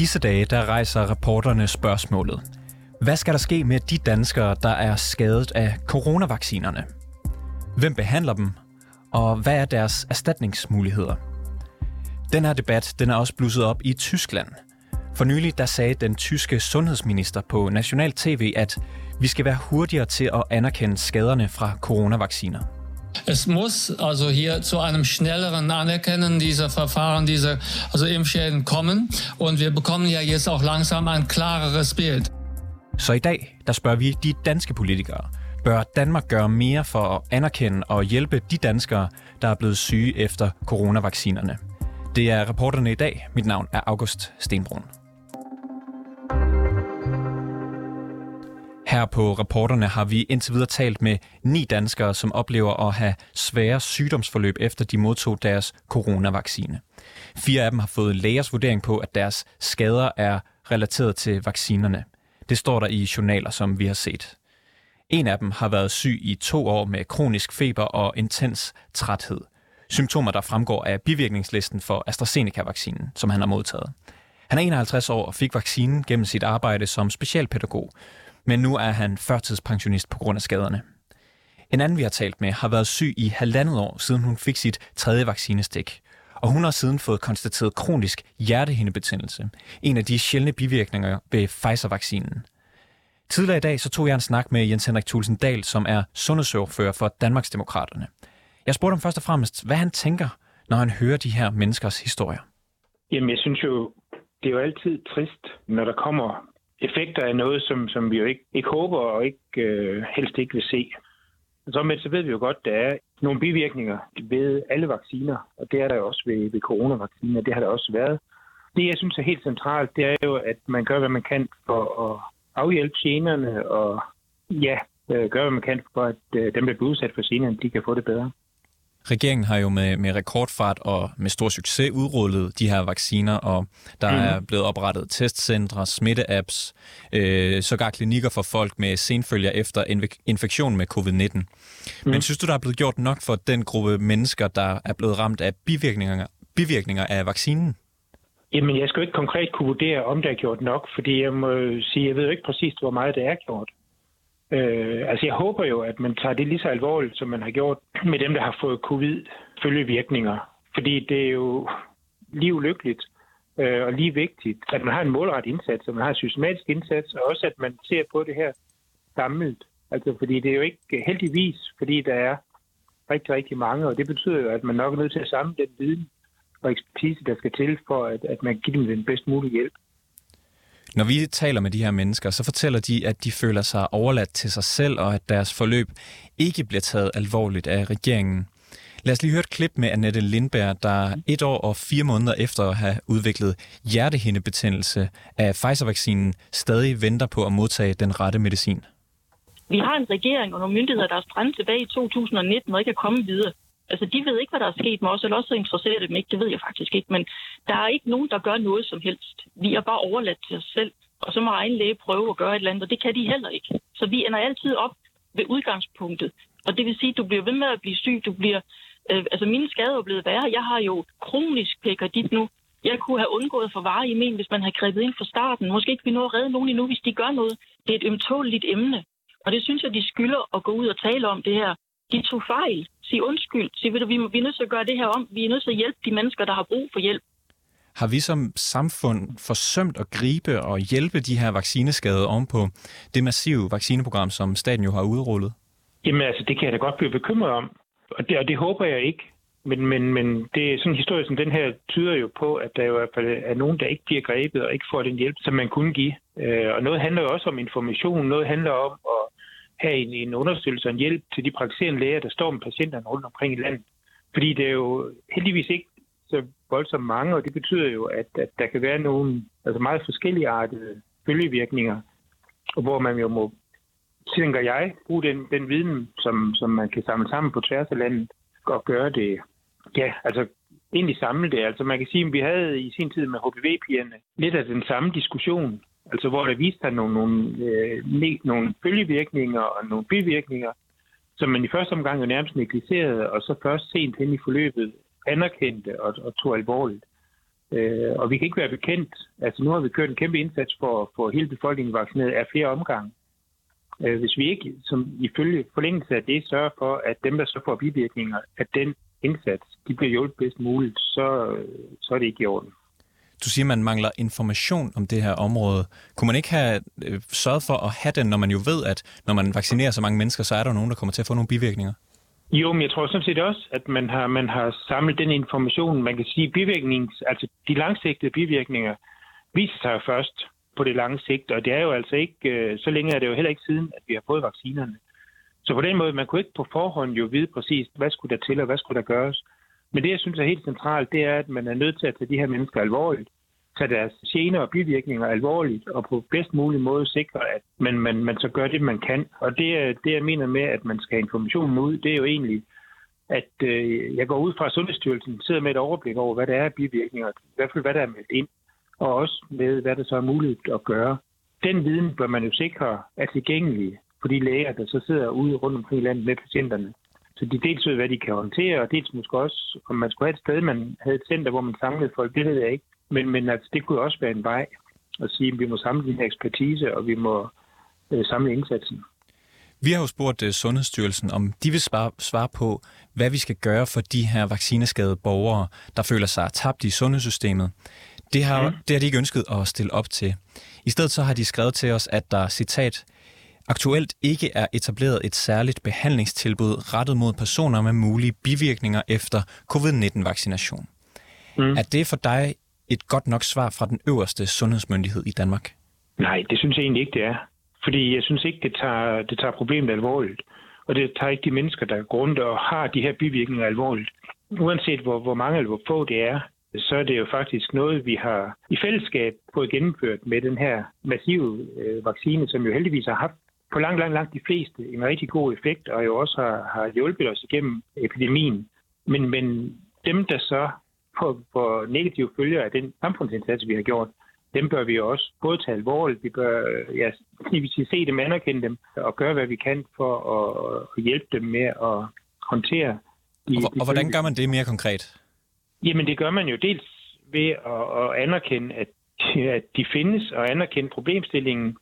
Disse dage, der rejser reporterne spørgsmålet. Hvad skal der ske med de danskere, der er skadet af coronavaccinerne? Hvem behandler dem? Og hvad er deres erstatningsmuligheder? Den her debat den er også blusset op i Tyskland. For nylig der sagde den tyske sundhedsminister på national tv, at vi skal være hurtigere til at anerkende skaderne fra coronavacciner. Es muss also hier zu einem schnelleren Anerkennen dieser Verfahren, dieser also Impfschäden kommen. Und wir bekommen ja jetzt auch langsam ein klareres Bild. Så i dag, der spørger vi de danske politikere. Bør Danmark gøre mere for at anerkende og hjælpe de danskere, der er blevet syge efter coronavaccinerne? Det er reporterne i dag. Mit navn er August Stenbrun. Her på reporterne har vi indtil videre talt med ni danskere, som oplever at have svære sygdomsforløb efter de modtog deres coronavaccine. Fire af dem har fået lægers vurdering på, at deres skader er relateret til vaccinerne. Det står der i journaler, som vi har set. En af dem har været syg i to år med kronisk feber og intens træthed. Symptomer, der fremgår af bivirkningslisten for AstraZeneca-vaccinen, som han har modtaget. Han er 51 år og fik vaccinen gennem sit arbejde som specialpædagog, men nu er han førtidspensionist på grund af skaderne. En anden, vi har talt med, har været syg i halvandet år, siden hun fik sit tredje vaccinestik. Og hun har siden fået konstateret kronisk hjertehindebetændelse, en af de sjældne bivirkninger ved Pfizer-vaccinen. Tidligere i dag så tog jeg en snak med Jens Henrik Thulsen Dahl, som er sundhedsordfører for Danmarksdemokraterne. Jeg spurgte ham først og fremmest, hvad han tænker, når han hører de her menneskers historier. Jamen, jeg synes jo, det er jo altid trist, når der kommer effekter af noget, som, som vi jo ikke, ikke håber og ikke øh, helst ikke vil se. Så, med, så ved vi jo godt, at der er nogle bivirkninger ved alle vacciner, og det er der jo også ved, ved coronavacciner, det har der også været. Det, jeg synes er helt centralt, det er jo, at man gør, hvad man kan for at afhjælpe generne, og ja, øh, gør, hvad man kan for, at øh, dem, der bliver udsat for generne, de kan få det bedre. Regeringen har jo med, med rekordfart og med stor succes udrullet de her vacciner, og der mm. er blevet oprettet testcentre, smitteapps, øh, sågar klinikker for folk med senfølger efter infektion med covid-19. Mm. Men synes du, der er blevet gjort nok for den gruppe mennesker, der er blevet ramt af bivirkninger, bivirkninger af vaccinen? Jamen, jeg skal jo ikke konkret kunne vurdere, om der er gjort nok, fordi jeg må sige, jeg ved jo ikke præcis, hvor meget det er gjort. Øh, altså jeg håber jo, at man tager det lige så alvorligt, som man har gjort med dem, der har fået covid-følgevirkninger. Fordi det er jo lige ulykkeligt øh, og lige vigtigt, at man har en målrettet indsats, at man har en systematisk indsats, og også at man ser på det her samlet. Altså fordi det er jo ikke heldigvis, fordi der er rigtig, rigtig mange, og det betyder jo, at man nok er nødt til at samle den viden og ekspertise, der skal til for, at, at man giver dem den bedst mulige hjælp. Når vi taler med de her mennesker, så fortæller de, at de føler sig overladt til sig selv, og at deres forløb ikke bliver taget alvorligt af regeringen. Lad os lige høre et klip med Annette Lindberg, der et år og fire måneder efter at have udviklet hjertehindebetændelse af Pfizer-vaccinen, stadig venter på at modtage den rette medicin. Vi har en regering og nogle myndigheder, der er strandet tilbage i 2019 og ikke er kommet videre. Altså, de ved ikke, hvad der er sket med os, eller også interesserer dem ikke. Det ved jeg faktisk ikke. Men der er ikke nogen, der gør noget som helst. Vi er bare overladt til os selv. Og så må egen læge prøve at gøre et eller andet, og det kan de heller ikke. Så vi ender altid op ved udgangspunktet. Og det vil sige, at du bliver ved med at blive syg. Du bliver, øh, altså, mine skader er blevet værre. Jeg har jo kronisk dit nu. Jeg kunne have undgået for vare i men, hvis man havde grebet ind fra starten. Måske ikke vi nå at redde nogen endnu, hvis de gør noget. Det er et ømtåligt emne. Og det synes jeg, de skylder at gå ud og tale om det her. De tog fejl sige undskyld, sige, ved du, vi, må, vi er nødt til at gøre det her om. Vi er nødt til at hjælpe de mennesker, der har brug for hjælp. Har vi som samfund forsømt at gribe og hjælpe de her vaccineskadede ovenpå det massive vaccineprogram, som staten jo har udrullet? Jamen altså, det kan jeg da godt blive bekymret om. Og det, og det håber jeg ikke. Men, men, men det er sådan en historie som den her tyder jo på, at der jo i hvert fald er nogen, der ikke bliver grebet og ikke får den hjælp, som man kunne give. Øh, og noget handler jo også om information, noget handler om at have en, en understøttelse og en hjælp til de praktiserende læger, der står med patienterne rundt omkring i landet. Fordi det er jo heldigvis ikke så voldsomt mange, og det betyder jo, at, at der kan være nogle altså meget forskellige artede følgevirkninger, hvor man jo må, tænker jeg, bruge den, den viden, som, som man kan samle sammen på tværs af landet, og gøre det, ja, altså egentlig samle det. Altså man kan sige, at vi havde i sin tid med HPV-pigerne lidt af den samme diskussion, Altså hvor der viste sig nogle, nogle, øh, nogle følgevirkninger og nogle bivirkninger, som man i første omgang jo nærmest negligerede, og så først sent hen i forløbet anerkendte og, og tog alvorligt. Øh, og vi kan ikke være bekendt. Altså nu har vi kørt en kæmpe indsats for at få hele befolkningen vaccineret af flere omgange. Øh, hvis vi ikke, som ifølge forlængelse af det, sørger for, at dem, der så får bivirkninger, at den indsats, de bliver hjulpet bedst muligt, så, så er det ikke i orden. Du siger, at man mangler information om det her område. Kunne man ikke have øh, sørget for at have den, når man jo ved, at når man vaccinerer så mange mennesker, så er der nogen, der kommer til at få nogle bivirkninger? Jo, men jeg tror sådan set også, at man har, man har samlet den information. Man kan sige, bivirknings, altså de langsigtede bivirkninger viser sig først på det lange sigt, og det er jo altså ikke, øh, så længe er det jo heller ikke siden, at vi har fået vaccinerne. Så på den måde, man kunne ikke på forhånd jo vide præcis, hvad skulle der til, og hvad skulle der gøres. Men det, jeg synes er helt centralt, det er, at man er nødt til at tage de her mennesker alvorligt, tage deres gener og bivirkninger alvorligt, og på bedst mulig måde sikre, at man, man, man så gør det, man kan. Og det, det, jeg mener med, at man skal have informationen ud, det er jo egentlig, at øh, jeg går ud fra, at Sundhedsstyrelsen sidder med et overblik over, hvad der er af bivirkninger, i hvert fald hvad der er meldt ind, og også med, hvad der så er muligt at gøre. Den viden bør man jo sikre er tilgængelig for de læger, der så sidder ude rundt omkring i landet med patienterne. Så de dels ved, hvad de kan håndtere, og dels måske også, om man skulle have et sted, man havde et center, hvor man samlede folk, det ved jeg ikke. Men, men altså, det kunne også være en vej at sige, at vi må samle din ekspertise, og vi må øh, samle indsatsen. Vi har jo spurgt uh, Sundhedsstyrelsen, om de vil svare, svare på, hvad vi skal gøre for de her vaccineskadede borgere, der føler sig tabt i sundhedssystemet. Det har, mm. det har de ikke ønsket at stille op til. I stedet så har de skrevet til os, at der, citat, aktuelt ikke er etableret et særligt behandlingstilbud rettet mod personer med mulige bivirkninger efter covid-19-vaccination. Mm. Er det for dig et godt nok svar fra den øverste sundhedsmyndighed i Danmark? Nej, det synes jeg egentlig ikke, det er. Fordi jeg synes ikke, det tager, det tager problemet alvorligt. Og det tager ikke de mennesker, der går rundt og har de her bivirkninger alvorligt. Uanset hvor, hvor mange eller hvor få det er, så er det jo faktisk noget, vi har i fællesskab fået gennemført med den her massive øh, vaccine, som jo heldigvis har haft på langt, langt, langt de fleste en rigtig god effekt, og jo også har, har hjulpet os igennem epidemien. Men, men dem, der så får, får negative følger af den samfundsindsats, vi har gjort, dem bør vi også både tage alvorligt, vi bør ja, vi se dem, anerkende dem, og gøre, hvad vi kan for at, at hjælpe dem med at håndtere de, og, og hvordan gør man det mere konkret? Jamen det gør man jo dels ved at, at anerkende, at, at de findes, og anerkende problemstillingen.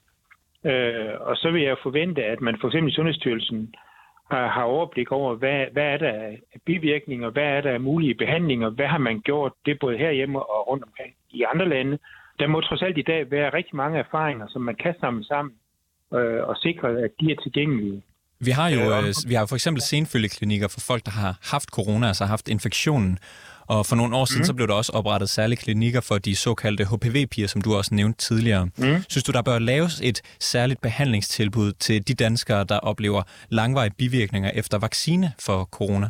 Øh, og så vil jeg forvente, at man for eksempel i Sundhedsstyrelsen har, har overblik over, hvad, hvad er der af bivirkninger, hvad er der af mulige behandlinger, hvad har man gjort, det både herhjemme og rundt omkring i andre lande. Der må trods alt i dag være rigtig mange erfaringer, som man kan samle sammen øh, og sikre, at de er tilgængelige. Vi har jo øh, vi har for eksempel senfølgeklinikker for folk, der har haft corona, altså haft infektionen. Og for nogle år siden, mm. så blev der også oprettet særlige klinikker for de såkaldte HPV-piger, som du også nævnte tidligere. Mm. Synes du, der bør laves et særligt behandlingstilbud til de danskere, der oplever langvarige bivirkninger efter vaccine for corona?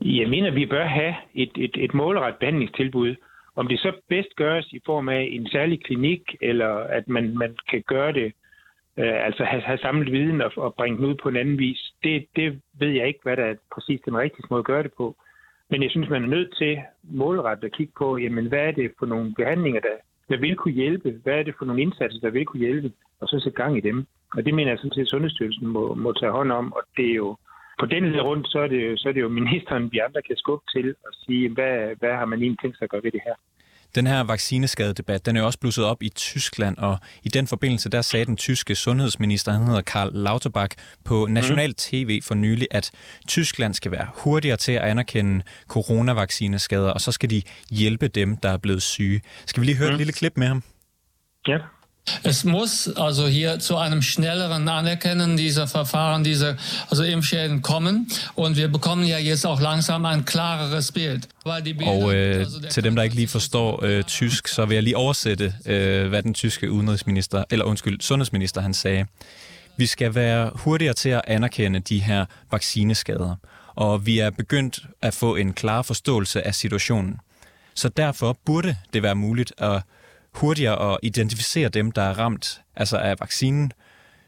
Jeg mener, vi bør have et, et, et målrettet behandlingstilbud. Om det så bedst gøres i form af en særlig klinik, eller at man, man kan gøre det, øh, altså have, have samlet viden og, og bringe den ud på en anden vis, det, det ved jeg ikke, hvad der er præcis den rigtige måde at gøre det på. Men jeg synes, man er nødt til målrettet at kigge på, jamen, hvad er det for nogle behandlinger, der, der vil kunne hjælpe? Hvad er det for nogle indsatser, der vil kunne hjælpe? Og så sætte gang i dem. Og det mener jeg sådan set, at Sundhedsstyrelsen må, må tage hånd om. Og det er jo, på den led rundt, så er, det, så er det jo ministeren, vi andre kan skubbe til og sige, hvad, hvad har man egentlig tænkt sig at gøre ved det her? Den her vaccineskadedebat, den er jo også blusset op i Tyskland, og i den forbindelse, der sagde den tyske sundhedsminister, han hedder Karl Lauterbach, på national mhm. tv for nylig, at Tyskland skal være hurtigere til at anerkende coronavaccineskader, og så skal de hjælpe dem, der er blevet syge. Skal vi lige høre mm. et mhm. lille klip med ham? Ja. Es muss also hier zu einem schnelleren Anerkennen dieser Verfahren, dieser also Impfschäden kommen. Und wir bekommen ja jetzt auch langsam ein klareres Bild. Og øh, til dem, der ikke lige forstår øh, tysk, så vil jeg lige oversætte, øh, hvad den tyske udenrigsminister, eller undskyld, sundhedsminister, han sagde. Vi skal være hurtigere til at anerkende de her vaccineskader, og vi er begyndt at få en klar forståelse af situationen. Så derfor burde det være muligt at hurtigere at identificere dem, der er ramt altså af vaccinen,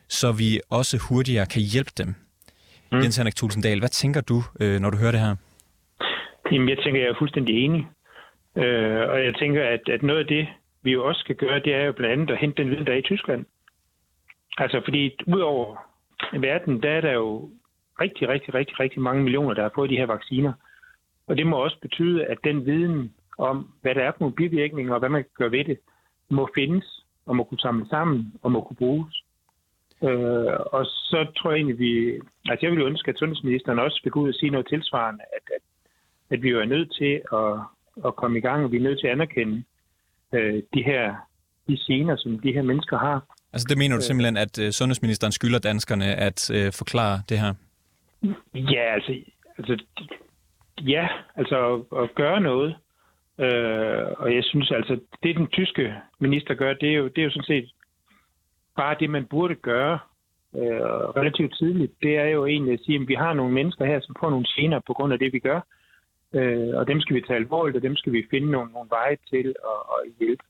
så vi også hurtigere kan hjælpe dem. Mm. Jens Henrik Tulsendal, hvad tænker du, øh, når du hører det her? Jamen, jeg tænker, jeg er fuldstændig enig. Øh, og jeg tænker, at, at noget af det, vi jo også skal gøre, det er jo blandt andet at hente den viden, der er i Tyskland. Altså, fordi udover verden, der er der jo rigtig, rigtig, rigtig, rigtig mange millioner, der har fået de her vacciner. Og det må også betyde, at den viden om, hvad der er for nogle bivirkninger, og hvad man kan gøre ved det, må findes, og må kunne samle sammen, og må kunne bruges. Øh, og så tror jeg egentlig, vi... Altså jeg ville ønske, at sundhedsministeren også gå ud og sige noget tilsvarende, at, at, at vi jo er nødt til at, at komme i gang, og vi er nødt til at anerkende øh, de her de scener, som de her mennesker har. Altså det mener du simpelthen, at øh, sundhedsministeren skylder danskerne at øh, forklare det her? Ja, altså, altså ja, altså at, at gøre noget. Øh, og jeg synes altså, det den tyske minister gør, det er jo, det er jo sådan set bare det, man burde gøre øh, relativt tidligt. Det er jo egentlig at sige, at vi har nogle mennesker her, som får nogle gener på grund af det, vi gør. Øh, og dem skal vi tage alvorligt, og dem skal vi finde nogle, nogle veje til at, at hjælpe.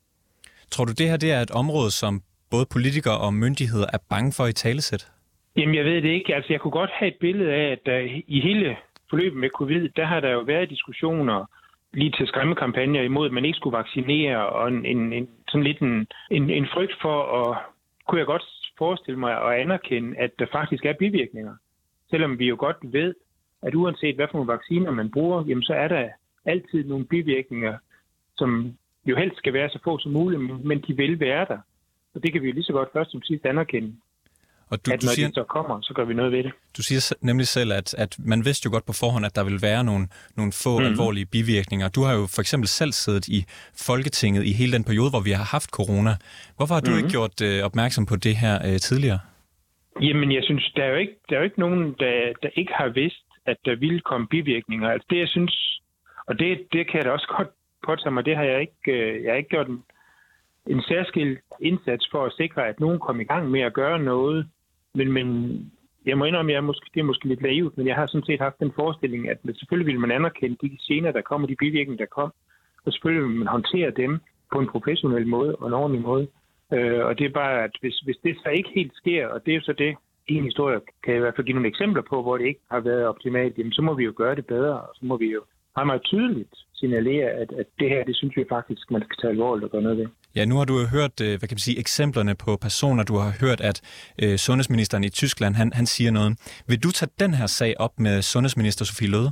Tror du, det her det er et område, som både politikere og myndigheder er bange for i talesæt? Jamen, jeg ved det ikke. Altså, jeg kunne godt have et billede af, at der, i hele forløbet med covid, der har der jo været diskussioner lige til skræmmekampagner imod, at man ikke skulle vaccinere, og en, en, en sådan lidt en, en, en frygt for at, kunne jeg godt forestille mig at anerkende, at der faktisk er bivirkninger. Selvom vi jo godt ved, at uanset hvad for nogle vacciner man bruger, jamen så er der altid nogle bivirkninger, som jo helst skal være så få som muligt, men de vil være der. Og det kan vi jo lige så godt først som sidst anerkende. Og du, at når du siger, de så kommer, så gør vi noget ved det. Du siger nemlig selv, at, at man vidste jo godt på forhånd, at der vil være nogle, nogle få mm. alvorlige bivirkninger. Du har jo for eksempel selv siddet i Folketinget i hele den periode, hvor vi har haft corona. Hvorfor har du mm. ikke gjort øh, opmærksom på det her øh, tidligere? Jamen, jeg synes, der er jo ikke, der er jo ikke nogen, der, der ikke har vidst, at der ville komme bivirkninger. Altså det, jeg synes, og det, det kan jeg da også godt påtage mig, det har jeg ikke, øh, jeg har ikke gjort en, en særskilt indsats for at sikre, at nogen kom i gang med at gøre noget. Men, men jeg må indrømme, at jeg er måske, det er måske lidt naivt, men jeg har sådan set haft den forestilling, at selvfølgelig vil man anerkende de gener, der kommer, de bivirkninger, der kom, og selvfølgelig vil man håndtere dem på en professionel måde og en ordentlig måde. Øh, og det er bare, at hvis, hvis det så ikke helt sker, og det er jo så det, en historie kan jeg i hvert fald give nogle eksempler på, hvor det ikke har været optimalt, jamen så må vi jo gøre det bedre, og så må vi jo meget, meget tydeligt signalere, at, at det her, det synes vi faktisk, man skal tage alvorligt og gøre noget ved. Ja, nu har du jo hørt, øh, hvad kan man sige, eksemplerne på personer. Du har hørt, at øh, sundhedsministeren i Tyskland, han, han siger noget. Vil du tage den her sag op med sundhedsminister Sofie Løde?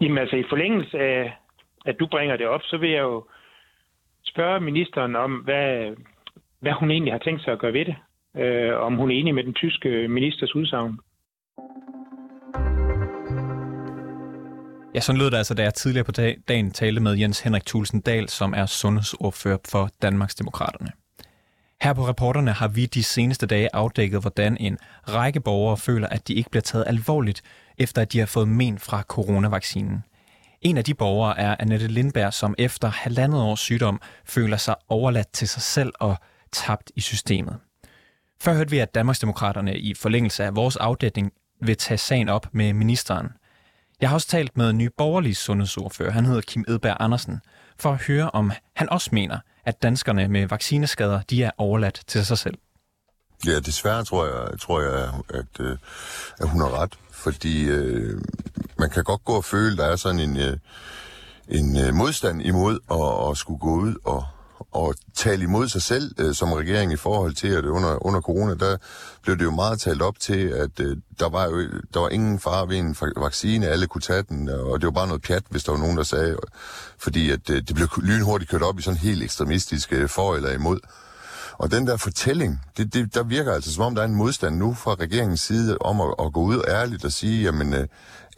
Jamen altså, i forlængelse af, at du bringer det op, så vil jeg jo spørge ministeren om, hvad, hvad hun egentlig har tænkt sig at gøre ved det. Øh, om hun er enig med den tyske ministers udsagn. Ja, sådan lød det altså, da jeg tidligere på dagen talte med Jens Henrik Thulsen Dahl, som er sundhedsordfører for Danmarks Demokraterne. Her på reporterne har vi de seneste dage afdækket, hvordan en række borgere føler, at de ikke bliver taget alvorligt, efter at de har fået men fra coronavaccinen. En af de borgere er Annette Lindberg, som efter halvandet års sygdom føler sig overladt til sig selv og tabt i systemet. Før hørte vi, at Danmarksdemokraterne i forlængelse af vores afdækning vil tage sagen op med ministeren – jeg har også talt med ny borgerlig sundhedsordfører, han hedder Kim Edberg Andersen, for at høre, om han også mener, at danskerne med vaccineskader, de er overladt til sig selv. Ja, desværre tror jeg, tror jeg at, øh, at hun har ret, fordi øh, man kan godt gå og føle, at der er sådan en, øh, en øh, modstand imod at, at skulle gå ud og, og tale imod sig selv øh, som regering i forhold til, at under, under corona, der blev det jo meget talt op til, at øh, der var jo der var ingen fare ved en vaccine, alle kunne tage den, øh, og det var bare noget pjat, hvis der var nogen, der sagde, øh, fordi at øh, det blev lynhurtigt kørt op i sådan helt ekstremistisk øh, for eller imod. Og den der fortælling, det, det, der virker altså som om, der er en modstand nu fra regeringens side om at, at gå ud ærligt og sige, jamen øh,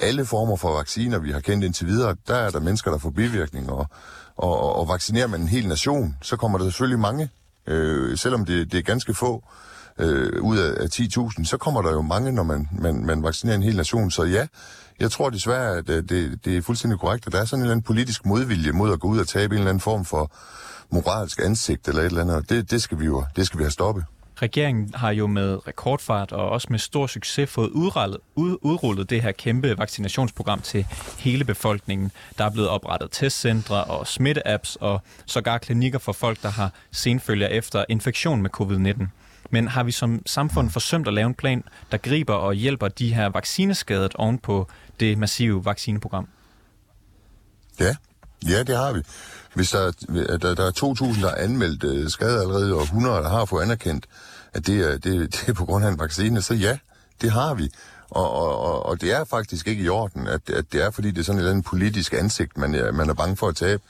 alle former for vacciner, vi har kendt indtil videre, der er der mennesker, der får bivirkninger, og og, og vaccinerer man en hel nation, så kommer der selvfølgelig mange, øh, selvom det, det er ganske få øh, ud af, af 10.000, så kommer der jo mange, når man, man, man vaccinerer en hel nation. Så ja, jeg tror desværre, at øh, det, det er fuldstændig korrekt, at der er sådan en eller anden politisk modvilje mod at gå ud og tabe en eller anden form for moralsk ansigt eller et eller andet. Det, det skal vi jo det skal vi have stoppet. Regeringen har jo med rekordfart og også med stor succes fået udrullet, ud, udrullet det her kæmpe vaccinationsprogram til hele befolkningen. Der er blevet oprettet testcentre og smitteapps og sågar klinikker for folk, der har senfølger efter infektion med covid-19. Men har vi som samfund forsømt at lave en plan, der griber og hjælper de her vaccineskadet oven på det massive vaccineprogram? Ja, ja det har vi. Hvis der, der, der er 2.000, der er anmeldt øh, skade allerede, og 100, der har fået anerkendt, at det er, det, det er på grund af en vaccine, så ja, det har vi. Og, og, og, og det er faktisk ikke i orden, at, at det er, fordi det er sådan et eller andet politisk ansigt, man, er, man er bange for at tabe.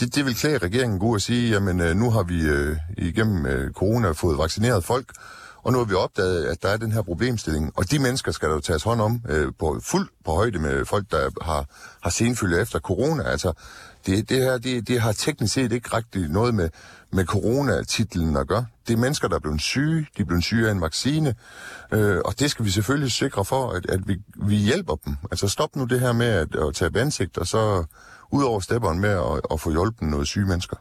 Det, det vil klæde regeringen god at sige, jamen øh, nu har vi øh, igennem øh, corona fået vaccineret folk, og nu har vi opdaget, at der er den her problemstilling. Og de mennesker skal der jo tages hånd om øh, på fuld på højde med folk, der har, har senfølger efter corona. Altså, det, det her, det, det har teknisk set ikke rigtig noget med, med corona-titlen at gøre. Det er mennesker, der er blevet syge, de er blevet syge af en vaccine, øh, og det skal vi selvfølgelig sikre for, at, at vi, vi hjælper dem. Altså stop nu det her med at, at tage ansigt, og så ud over stepperen med at, at få hjulpet noget syge mennesker.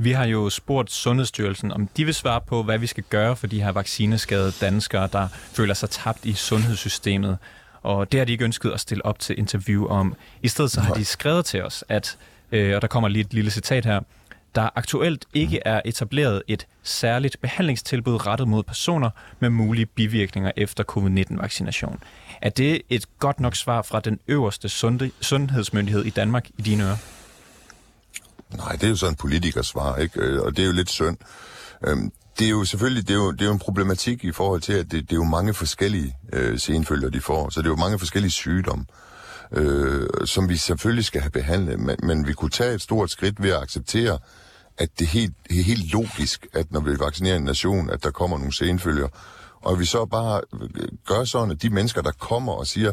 Vi har jo spurgt Sundhedsstyrelsen, om de vil svare på, hvad vi skal gøre for de her vaccineskadede danskere, der føler sig tabt i sundhedssystemet. Og det har de ikke ønsket at stille op til interview om. I stedet så har de skrevet til os, at, øh, og der kommer lige et lille citat her, der aktuelt ikke er etableret et særligt behandlingstilbud rettet mod personer med mulige bivirkninger efter covid-19-vaccination. Er det et godt nok svar fra den øverste sundhedsmyndighed i Danmark i dine ører? Nej, det er jo sådan en politikers svar, ikke? Øh, og det er jo lidt synd. Øhm, det er jo selvfølgelig det er jo, det er jo en problematik i forhold til, at det, det er jo mange forskellige øh, senfølger, de får. Så det er jo mange forskellige sygdomme, øh, Øh, som vi selvfølgelig skal have behandlet. Men, men vi kunne tage et stort skridt ved at acceptere, at det er helt, helt logisk, at når vi vaccinerer en nation, at der kommer nogle senfølger. Og vi så bare gør sådan, at de mennesker, der kommer og siger,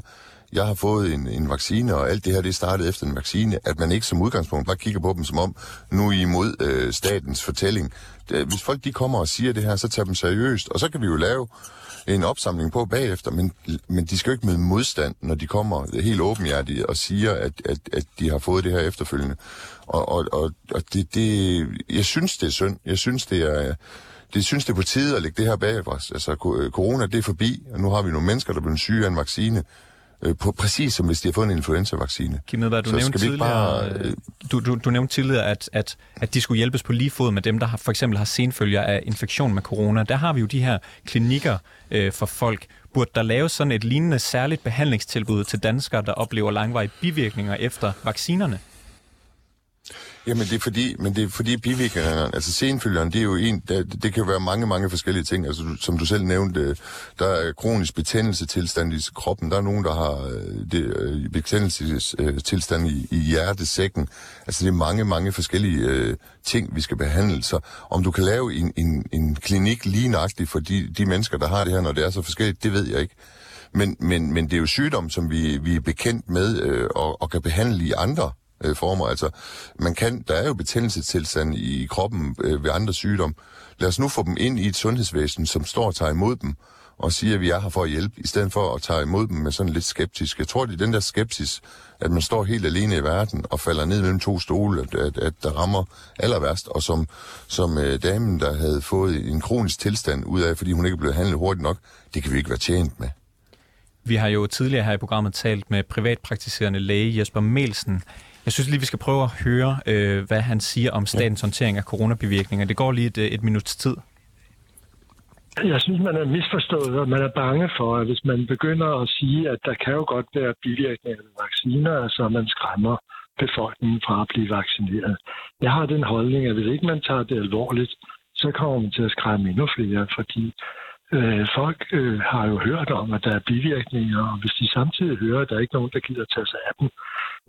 jeg har fået en, en vaccine, og alt det her, det startede efter en vaccine, at man ikke som udgangspunkt bare kigger på dem som om, nu er I imod øh, statens fortælling. Det, hvis folk de kommer og siger det her, så tager dem seriøst, og så kan vi jo lave en opsamling på bagefter, men, men de skal jo ikke møde modstand, når de kommer helt åbenhjertigt og siger, at, at, at de har fået det her efterfølgende. Og, og, og, og det, det, jeg synes, det er synd. Jeg synes, det er... Det synes det er på tide at lægge det her bag os. Altså, corona, det er forbi, og nu har vi nogle mennesker, der bliver syge af en vaccine øh, på præcis som hvis de har fået en influenza-vaccine. Kim Edberg, du, nævnte tidligere, bare, øh, du, du, du nævnte tidligere, at, at, at de skulle hjælpes på lige fod med dem, der har, for eksempel har senfølger af infektion med corona. Der har vi jo de her klinikker øh, for folk. Burde der laves sådan et lignende særligt behandlingstilbud til danskere, der oplever langvarige bivirkninger efter vaccinerne? Jamen det er fordi, men det er fordi bivirkningerne, altså senfølgeren, det er jo en, det, det kan være mange, mange forskellige ting. Altså som du selv nævnte, der er kronisk betændelsetilstand i kroppen. Der er nogen, der har øh, det, øh, betændelsetilstand i, i hjertesækken. Altså det er mange, mange forskellige øh, ting, vi skal behandle. Så om du kan lave en, en, en klinik lige nøjagtigt for de, de mennesker, der har det her, når det er så forskelligt, det ved jeg ikke. Men, men, men det er jo sygdom, som vi, vi er bekendt med øh, og, og kan behandle i andre øh, former. Altså, man kan, der er jo betændelsestilstand i kroppen øh, ved andre sygdomme. Lad os nu få dem ind i et sundhedsvæsen, som står og tager imod dem, og siger, at vi er her for at hjælpe, i stedet for at tage imod dem med sådan lidt skeptisk. Jeg tror, det er den der skepsis, at man står helt alene i verden og falder ned mellem to stole, at, at, at der rammer aller værst. Og som, som øh, damen, der havde fået en kronisk tilstand ud af, fordi hun ikke blev handlet hurtigt nok, det kan vi ikke være tjent med. Vi har jo tidligere her i programmet talt med privatpraktiserende læge Jesper Melsen. Jeg synes lige, vi skal prøve at høre, øh, hvad han siger om statens håndtering af coronabivirkninger. Det går lige et, øh, et minuts tid. Jeg synes, man er misforstået, og man er bange for, at hvis man begynder at sige, at der kan jo godt være bivirkninger af vacciner, altså man skræmmer befolkningen fra at blive vaccineret. Jeg har den holdning, at hvis ikke man tager det alvorligt, så kommer man til at skræmme endnu flere, fordi øh, folk øh, har jo hørt om, at der er bivirkninger, og hvis de samtidig hører, at der er ikke nogen, der gider tage sig af dem,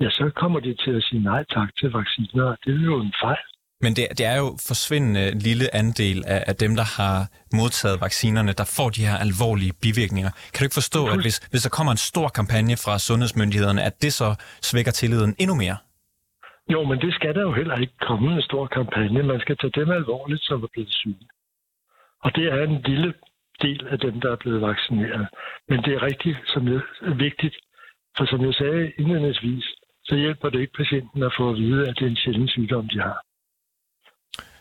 ja, så kommer de til at sige nej tak til vacciner. Det er jo en fejl. Men det, det er jo forsvindende lille andel af, af dem, der har modtaget vaccinerne, der får de her alvorlige bivirkninger. Kan du ikke forstå, at hvis, hvis der kommer en stor kampagne fra sundhedsmyndighederne, at det så svækker tilliden endnu mere? Jo, men det skal der jo heller ikke komme en stor kampagne. Man skal tage dem alvorligt, som er blevet syge. Og det er en lille del af dem, der er blevet vaccineret. Men det er rigtig som er vigtigt, for som jeg sagde indledningsvis, så hjælper det ikke patienten at få at vide, at det er en sjælden sygdom, de har.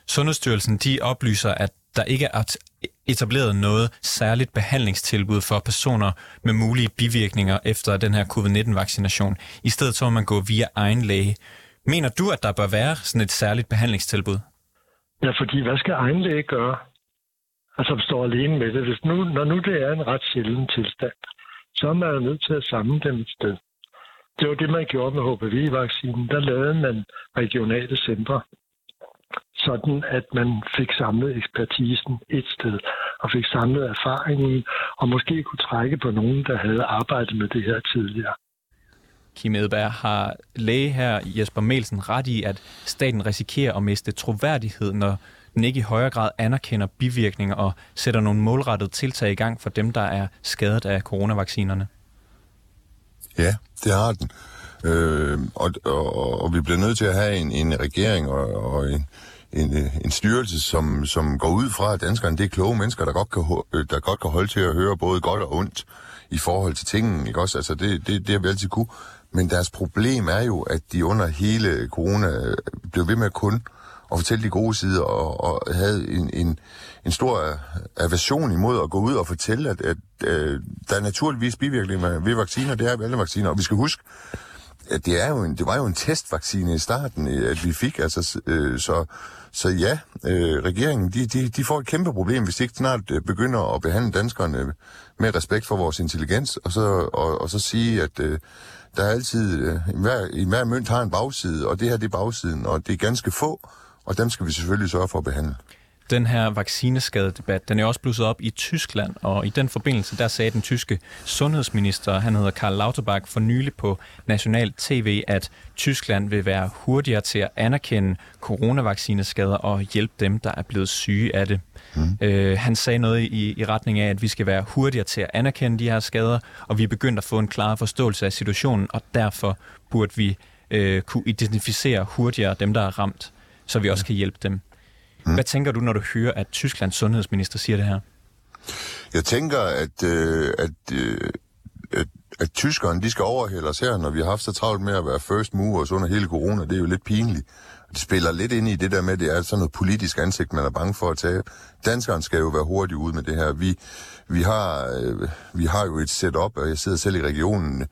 Sundhedsstyrelsen de oplyser, at der ikke er etableret noget særligt behandlingstilbud for personer med mulige bivirkninger efter den her covid-19-vaccination. I stedet så må man gå via egen læge. Mener du, at der bør være sådan et særligt behandlingstilbud? Ja, fordi hvad skal egen læge gøre? Altså står alene med det. Hvis nu, når nu det er en ret sjælden tilstand, så er man nødt til at samle dem et sted. Det var det, man gjorde med HPV-vaccinen. Der lavede man regionale centre, sådan at man fik samlet ekspertisen et sted. og fik samlet erfaringen, og måske kunne trække på nogen, der havde arbejdet med det her tidligere. Kim Edberg, har læge her Jesper Melsen ret i, at staten risikerer at miste troværdighed, når den ikke i højere grad anerkender bivirkninger og sætter nogle målrettede tiltag i gang for dem, der er skadet af coronavaccinerne? Ja, det har den. Øh, og, og, og vi bliver nødt til at have en, en regering og, og en, en, en styrelse, som, som går ud fra, at danskerne det er kloge mennesker, der godt, kan, øh, der godt kan holde til at høre både godt og ondt i forhold til tingene. Ikke også? Altså det, det, det har vi altid kunne. Men deres problem er jo, at de under hele corona øh, blev ved med kun og fortælle de gode sider, og, og havde en, en, en stor aversion imod at gå ud og fortælle, at, at, at der er naturligvis bivirkninger ved vacciner, det er ved alle vacciner, og vi skal huske, at det, er jo en, det var jo en testvaccine i starten, øh, at vi fik, altså, øh, så, så ja, øh, regeringen, de, de, de får et kæmpe problem, hvis de ikke snart øh, begynder at behandle danskerne med respekt for vores intelligens, og så, og, og så sige, at øh, der er altid, øh, hver, i hver mønt har en bagside, og det her det er bagsiden, og det er ganske få, og dem skal vi selvfølgelig sørge for at behandle. Den her vaccineskadedebat, den er også blusset op i Tyskland, og i den forbindelse, der sagde den tyske sundhedsminister, han hedder Karl Lauterbach, for nylig på national tv, at Tyskland vil være hurtigere til at anerkende coronavaccineskader og hjælpe dem, der er blevet syge af det. Mm. Øh, han sagde noget i, i retning af, at vi skal være hurtigere til at anerkende de her skader, og vi er begyndt at få en klar forståelse af situationen, og derfor burde vi øh, kunne identificere hurtigere dem, der er ramt, så vi også kan hjælpe dem. Mm. Hvad tænker du, når du hører, at Tysklands sundhedsminister siger det her? Jeg tænker, at, øh, at, øh, at, at tyskerne de skal overhælde os her, når vi har haft så travlt med at være first movers under hele corona. Det er jo lidt pinligt. Det spiller lidt ind i det der med, at det er sådan noget politisk ansigt, man er bange for at tage. Danskeren skal jo være hurtig ud med det her. Vi, vi, har, øh, vi har jo et setup, og jeg sidder selv i regionen.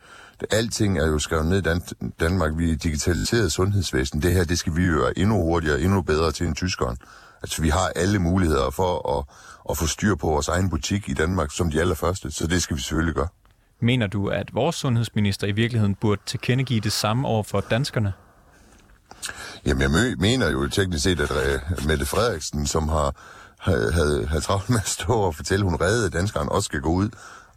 Alting er jo skrevet ned i Dan- Danmark. Vi er digitaliseret sundhedsvæsen. Det her, det skal vi jo være endnu hurtigere, endnu bedre til end tyskeren. Altså, vi har alle muligheder for at, at få styr på vores egen butik i Danmark som de allerførste, så det skal vi selvfølgelig gøre. Mener du, at vores sundhedsminister i virkeligheden burde tilkendegive det samme over for danskerne? Jamen, jeg mener jo teknisk set, at uh, Mette Frederiksen, som har havde, havde, travlt med at stå og fortælle, at hun reddede danskeren, også skal gå ud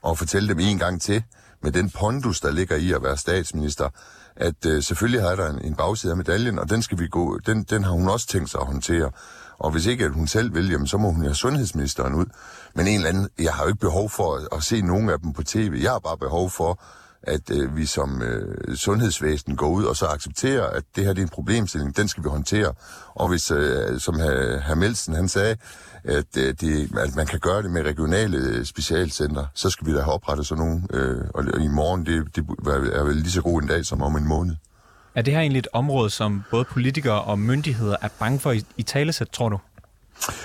og fortælle dem en gang til, med den pondus, der ligger i at være statsminister, at øh, selvfølgelig har der en, en bagside af medaljen, og den, skal vi gå, den, den har hun også tænkt sig at håndtere. Og hvis ikke at hun selv vil, jamen, så må hun have sundhedsministeren ud. Men en eller anden, jeg har jo ikke behov for at, at se nogen af dem på tv. Jeg har bare behov for, at øh, vi som øh, sundhedsvæsen går ud og så accepterer, at det her det er en problemstilling, den skal vi håndtere. Og hvis, øh, som herr Melsen han sagde, at, øh, det, at man kan gøre det med regionale øh, specialcenter, så skal vi da have oprettet sådan nogle. Øh, og i morgen, det, det er vel lige så god en dag som om en måned. Er det her egentlig et område, som både politikere og myndigheder er bange for i, i talesæt, tror du?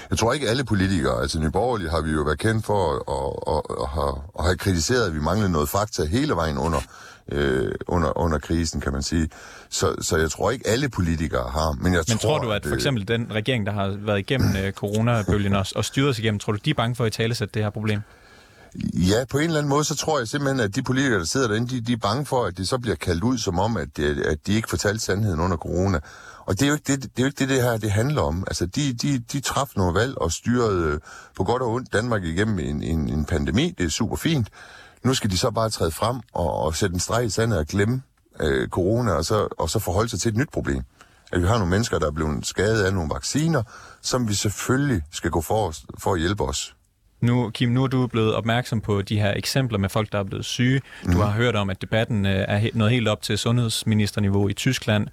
Jeg tror ikke alle politikere, altså Nyborgerlige har vi jo været kendt for at, at, at, at, have, kritiseret, at vi manglede noget fakta hele vejen under, øh, under, under krisen, kan man sige. Så, så jeg tror ikke alle politikere har. Men, jeg men tror, tror du, at for eksempel den regering, der har været igennem øh, coronabølgen og, og styret sig igennem, tror du, de er bange for at i talesæt det her problem? Ja, på en eller anden måde, så tror jeg simpelthen, at de politikere, der sidder derinde, de, de er bange for, at det så bliver kaldt ud som om, at, det, at de ikke fortalte sandheden under corona. Og det er jo ikke det, det, er jo ikke det, det her det handler om. Altså, de, de, de træffede nogle valg og styrede øh, på godt og ondt Danmark igennem en, en, en pandemi. Det er super fint. Nu skal de så bare træde frem og, og sætte en streg i sandet og glemme øh, corona, og så, og så forholde sig til et nyt problem. At vi har nogle mennesker, der er blevet skadet af nogle vacciner, som vi selvfølgelig skal gå for, for at hjælpe os. Nu, Kim, nu er du blevet opmærksom på de her eksempler med folk, der er blevet syge. Du mm. har hørt om, at debatten øh, er nået helt op til sundhedsministerniveau i Tyskland.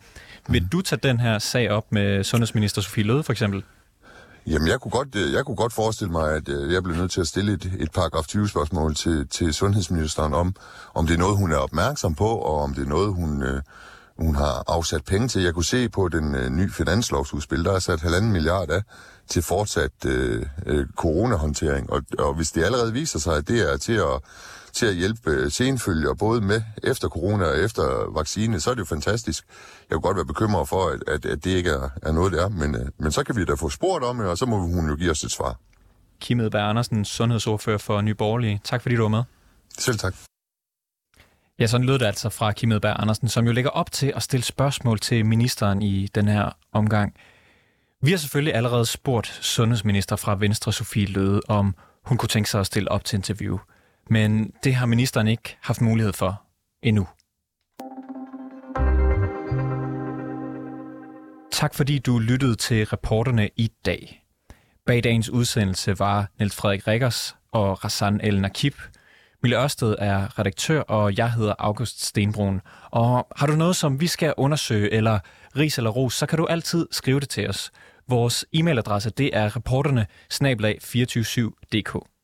Vil mm. du tage den her sag op med sundhedsminister Sofie Løde for eksempel? Jamen, jeg kunne godt, øh, jeg kunne godt forestille mig, at øh, jeg blev nødt til at stille et, et paragraf 20-spørgsmål til, til sundhedsministeren om, om det er noget, hun er opmærksom på, og om det er noget, hun, hun har afsat penge til. Jeg kunne se på den øh, nye finanslovsudspil, der er sat halvanden milliard af til fortsat øh, øh, coronahåndtering. Og, og hvis det allerede viser sig, at det er til at, til at hjælpe øh, senfølger, både med efter corona og efter vaccine, så er det jo fantastisk. Jeg kunne godt være bekymret for, at, at, at det ikke er, er noget, det er, men, øh, men så kan vi da få spurgt om det, og så må hun jo give os et svar. Kim Edberg Andersen, sundhedsordfører for Nye Borgerlige. Tak fordi du var med. Selv tak. Ja, sådan lød det altså fra Kim Edberg Andersen, som jo lægger op til at stille spørgsmål til ministeren i den her omgang. Vi har selvfølgelig allerede spurgt sundhedsminister fra Venstre, Sofie Løde, om hun kunne tænke sig at stille op til interview. Men det har ministeren ikke haft mulighed for endnu. Tak fordi du lyttede til reporterne i dag. Bag dagens udsendelse var Niels Frederik Rikkers og Rassan El Nakib. Mille Ørsted er redaktør, og jeg hedder August Stenbrun. Og har du noget, som vi skal undersøge, eller ris eller ros, så kan du altid skrive det til os. Vores e-mailadresse det er reporterne 247.dk.